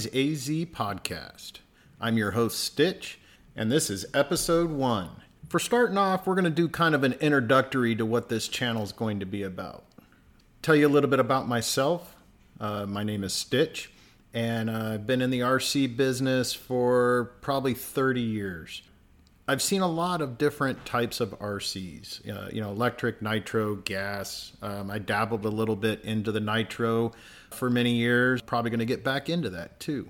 Hobbies AZ podcast. I'm your host, Stitch, and this is episode one. For starting off, we're going to do kind of an introductory to what this channel is going to be about. Tell you a little bit about myself. Uh, my name is Stitch, and I've been in the RC business for probably 30 years. I've seen a lot of different types of RCs, uh, you know, electric, nitro, gas. Um, I dabbled a little bit into the nitro for many years, probably going to get back into that too.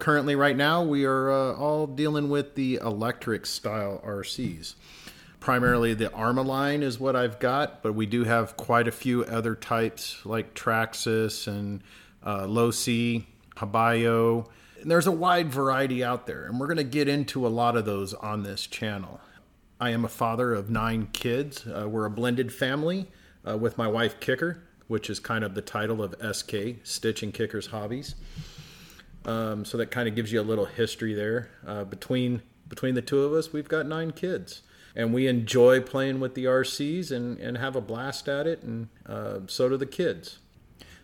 Currently, right now, we are uh, all dealing with the electric style RCs. Primarily, the ARRMA line is what I've got, but we do have quite a few other types like Traxxas and uh, Losi, Habayo there's a wide variety out there, and we're going to get into a lot of those on this channel. I am a father of nine kids. Uh, we're a blended family uh, with my wife Kicker, which is kind of the title of SK, Stitch and Kicker's Hobbies. Um, so that kind of gives you a little history there. Uh, between between the two of us, we've got nine kids, and we enjoy playing with the RCs and, and have a blast at it, and uh, so do the kids.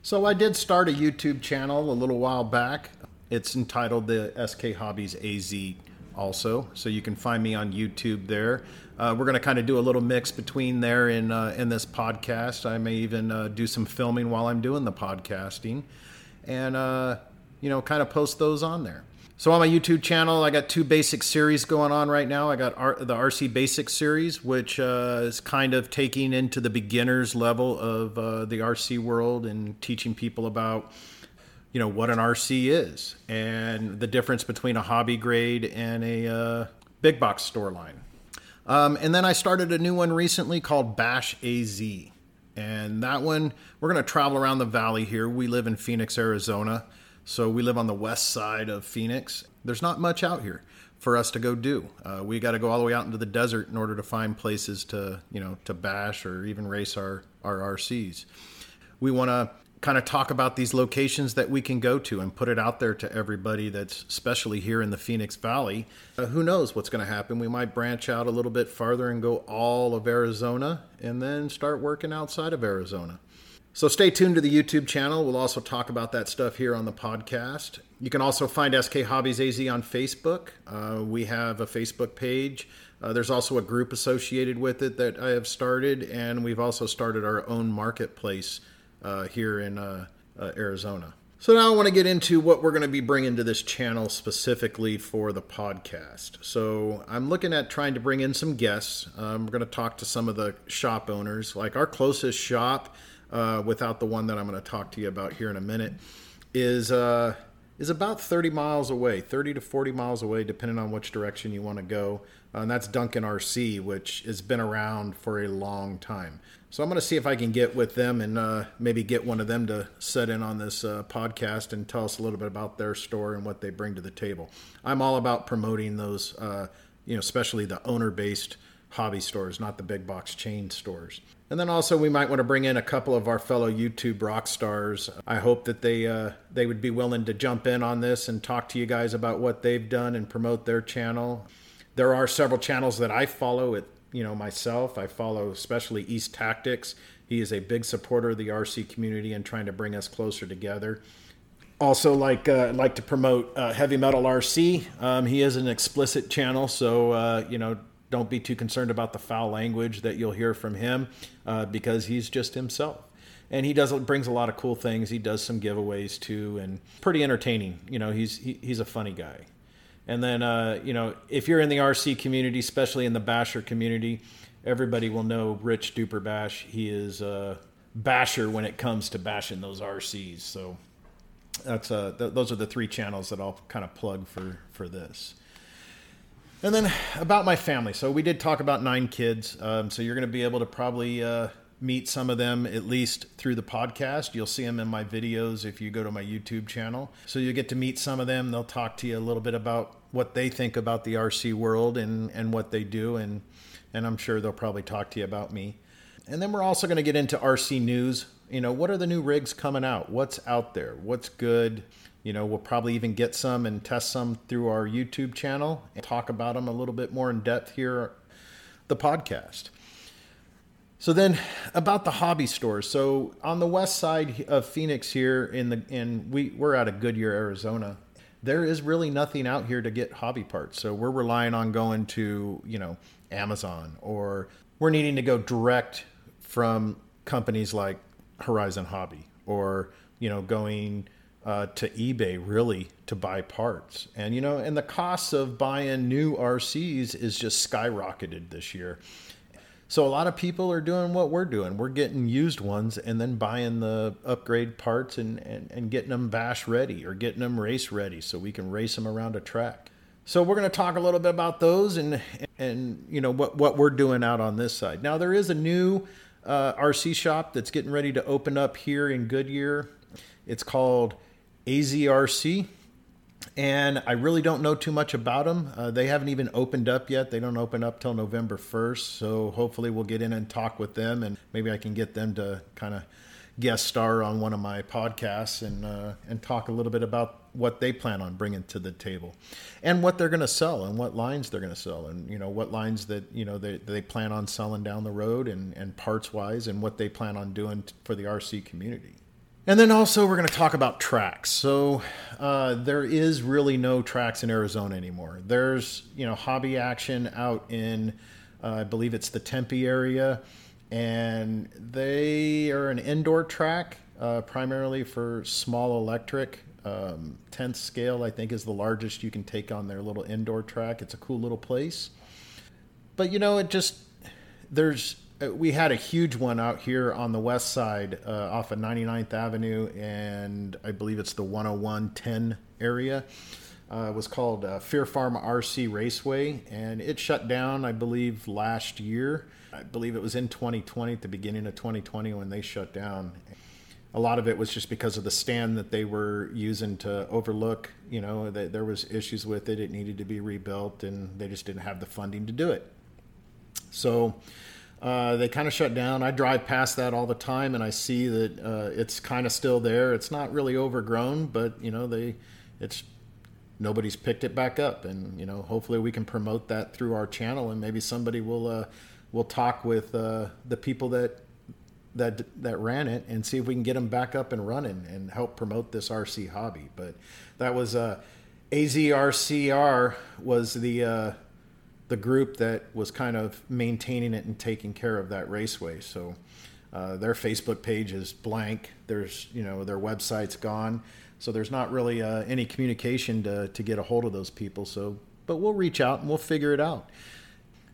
So I did start a YouTube channel a little while back. It's entitled the SK Hobbies AZ also, so you can find me on YouTube there. Uh, we're going to kind of do a little mix between there and uh, in this podcast. I may even uh, do some filming while I'm doing the podcasting, and uh, you know, kind of post those on there. So on my YouTube channel, I got two basic series going on right now. I got R- the RC Basic series, which uh, is kind of taking into the beginners level of uh, the RC world and teaching people about you know what an RC is and the difference between a hobby grade and a uh, big box store line. Um, and then I started a new one recently called Bash AZ. And that one, we're going to travel around the valley here. We live in Phoenix, Arizona. So we live on the west side of Phoenix. There's not much out here for us to go do. Uh, we got to go all the way out into the desert in order to find places to, you know, to bash or even race our, our RCs. We want to kind of talk about these locations that we can go to and put it out there to everybody that's especially here in the Phoenix Valley. Uh, who knows what's going to happen? We might branch out a little bit farther and go all of Arizona and then start working outside of Arizona. So stay tuned to the YouTube channel. We'll also talk about that stuff here on the podcast. You can also find SK Hobbies AZ on Facebook. Uh, we have a Facebook page. Uh, there's also a group associated with it that I have started, and we've also started our own marketplace uh, here in uh, uh, Arizona. So now I want to get into what we're going to be bringing to this channel specifically for the podcast. So I'm looking at trying to bring in some guests. Um, we're going to talk to some of the shop owners, like our closest shop, uh, without the one that I'm going to talk to you about here in a minute, is uh, is about 30 miles away, 30 to 40 miles away, depending on which direction you want to go. Uh, and that's Duncan RC, which has been around for a long time. So I'm going to see if I can get with them and uh, maybe get one of them to set in on this uh, podcast and tell us a little bit about their store and what they bring to the table. I'm all about promoting those, uh, you know, especially the owner-based hobby stores, not the big box chain stores. And then also we might want to bring in a couple of our fellow YouTube rock stars. I hope that they uh, they would be willing to jump in on this and talk to you guys about what they've done and promote their channel. There are several channels that I follow. It you know myself. I follow especially East Tactics. He is a big supporter of the RC community and trying to bring us closer together. Also, like uh, like to promote uh, Heavy Metal RC. Um, he is an explicit channel, so uh, you know don't be too concerned about the foul language that you'll hear from him uh, because he's just himself. And he does brings a lot of cool things. He does some giveaways too, and pretty entertaining. You know, he's he, he's a funny guy. And then, uh, you know, if you're in the RC community, especially in the basher community, everybody will know Rich Duper Bash. He is a basher when it comes to bashing those RCs. So that's uh, th- those are the three channels that I'll kind of plug for for this. And then about my family. So we did talk about nine kids. Um, so you're going to be able to probably uh, meet some of them at least through the podcast. You'll see them in my videos if you go to my YouTube channel. So you'll get to meet some of them. They'll talk to you a little bit about what they think about the RC world and, and what they do. And, and I'm sure they'll probably talk to you about me. And then we're also going to get into RC news. You know, what are the new rigs coming out? What's out there? What's good? You know, we'll probably even get some and test some through our YouTube channel and talk about them a little bit more in depth here, the podcast. So then about the hobby stores. So on the west side of Phoenix here in the in we we're out of Goodyear, Arizona there is really nothing out here to get hobby parts. So we're relying on going to, you know, Amazon or we're needing to go direct from companies like Horizon Hobby or, you know, going uh, to eBay really to buy parts. And, you know, and the costs of buying new RCs is just skyrocketed this year. So a lot of people are doing what we're doing. We're getting used ones and then buying the upgrade parts and, and, and getting them bash ready or getting them race ready so we can race them around a track. So we're going to talk a little bit about those and and you know what what we're doing out on this side. Now there is a new uh, RC shop that's getting ready to open up here in Goodyear. It's called AZRC and I really don't know too much about them. Uh, they haven't even opened up yet. They don't open up till November 1st. So hopefully we'll get in and talk with them, and maybe I can get them to kind of guest star on one of my podcasts and uh, and talk a little bit about what they plan on bringing to the table, and what they're going to sell, and what lines they're going to sell, and you know what lines that you know they, they plan on selling down the road, and and parts wise, and what they plan on doing for the RC community. And then also, we're going to talk about tracks. So, uh, there is really no tracks in Arizona anymore. There's, you know, hobby action out in, uh, I believe it's the Tempe area, and they are an indoor track uh, primarily for small electric. Um, 10th scale, I think, is the largest you can take on their little indoor track. It's a cool little place. But, you know, it just, there's, uh, we had a huge one out here on the west side uh, off of 99th Avenue, and I believe it's the 10110 area. Uh, it was called uh, Fear Farm RC Raceway, and it shut down, I believe, last year. I believe it was in 2020, at the beginning of 2020, when they shut down. A lot of it was just because of the stand that they were using to overlook. You know, that there was issues with it; it needed to be rebuilt, and they just didn't have the funding to do it. So, uh, they kind of shut down. I drive past that all the time, and I see that uh, it's kind of still there. It's not really overgrown, but you know they, it's nobody's picked it back up, and you know hopefully we can promote that through our channel, and maybe somebody will uh, will talk with uh, the people that that that ran it and see if we can get them back up and running and help promote this RC hobby. But that was uh, AZRCR was the uh, the group that was kind of maintaining it and taking care of that raceway. So uh, their Facebook page is blank. There's you know their website's gone. So there's not really uh, any communication to to get a hold of those people. So but we'll reach out and we'll figure it out.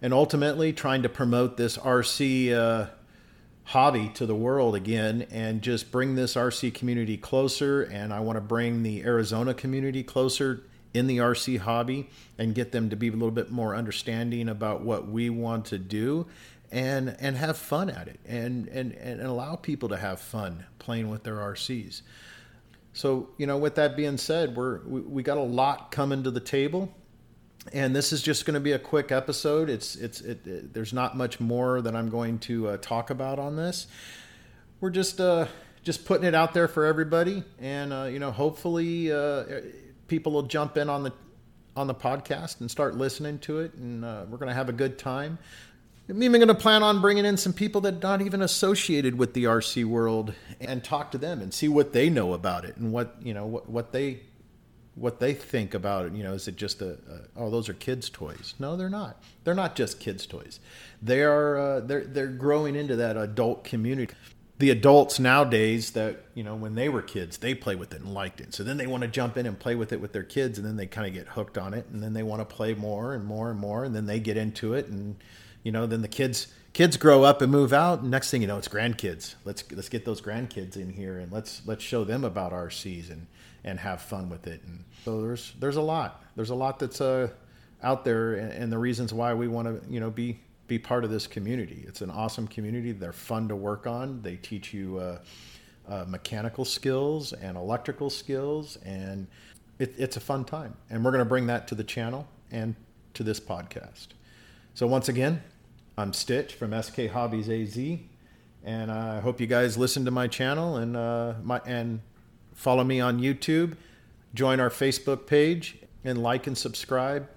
And ultimately, trying to promote this RC uh, hobby to the world again and just bring this RC community closer. And I want to bring the Arizona community closer in the RC hobby and get them to be a little bit more understanding about what we want to do and and have fun at it and and and allow people to have fun playing with their RCs. So, you know, with that being said, we're we, we got a lot coming to the table. And this is just going to be a quick episode. It's it's it, it, there's not much more that I'm going to uh, talk about on this. We're just uh, just putting it out there for everybody, and uh, you know, hopefully, uh, people will jump in on the on the podcast and start listening to it, and uh, we're going to have a good time. I'm even going to plan on bringing in some people that not even associated with the RC world and talk to them and see what they know about it and what you know what, what they what they think about it. You know, is it just a, a oh those are kids' toys? No, they're not. They're not just kids' toys. They are uh, they're they're growing into that adult community the adults nowadays that you know when they were kids they play with it and liked it so then they want to jump in and play with it with their kids and then they kind of get hooked on it and then they want to play more and more and more and then they get into it and you know then the kids kids grow up and move out and next thing you know it's grandkids let's let's get those grandkids in here and let's let's show them about RCs and and have fun with it and so there's there's a lot there's a lot that's uh out there and, and the reasons why we want to you know be be part of this community. It's an awesome community. They're fun to work on. They teach you uh, uh, mechanical skills and electrical skills, and it, it's a fun time. And we're going to bring that to the channel and to this podcast. So once again, I'm Stitch from SK Hobbies AZ, and I hope you guys listen to my channel and uh, my and follow me on YouTube. Join our Facebook page and like and subscribe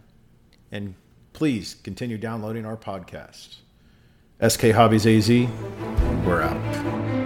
and please continue downloading our podcasts. SK Hobbies AZ, we're out.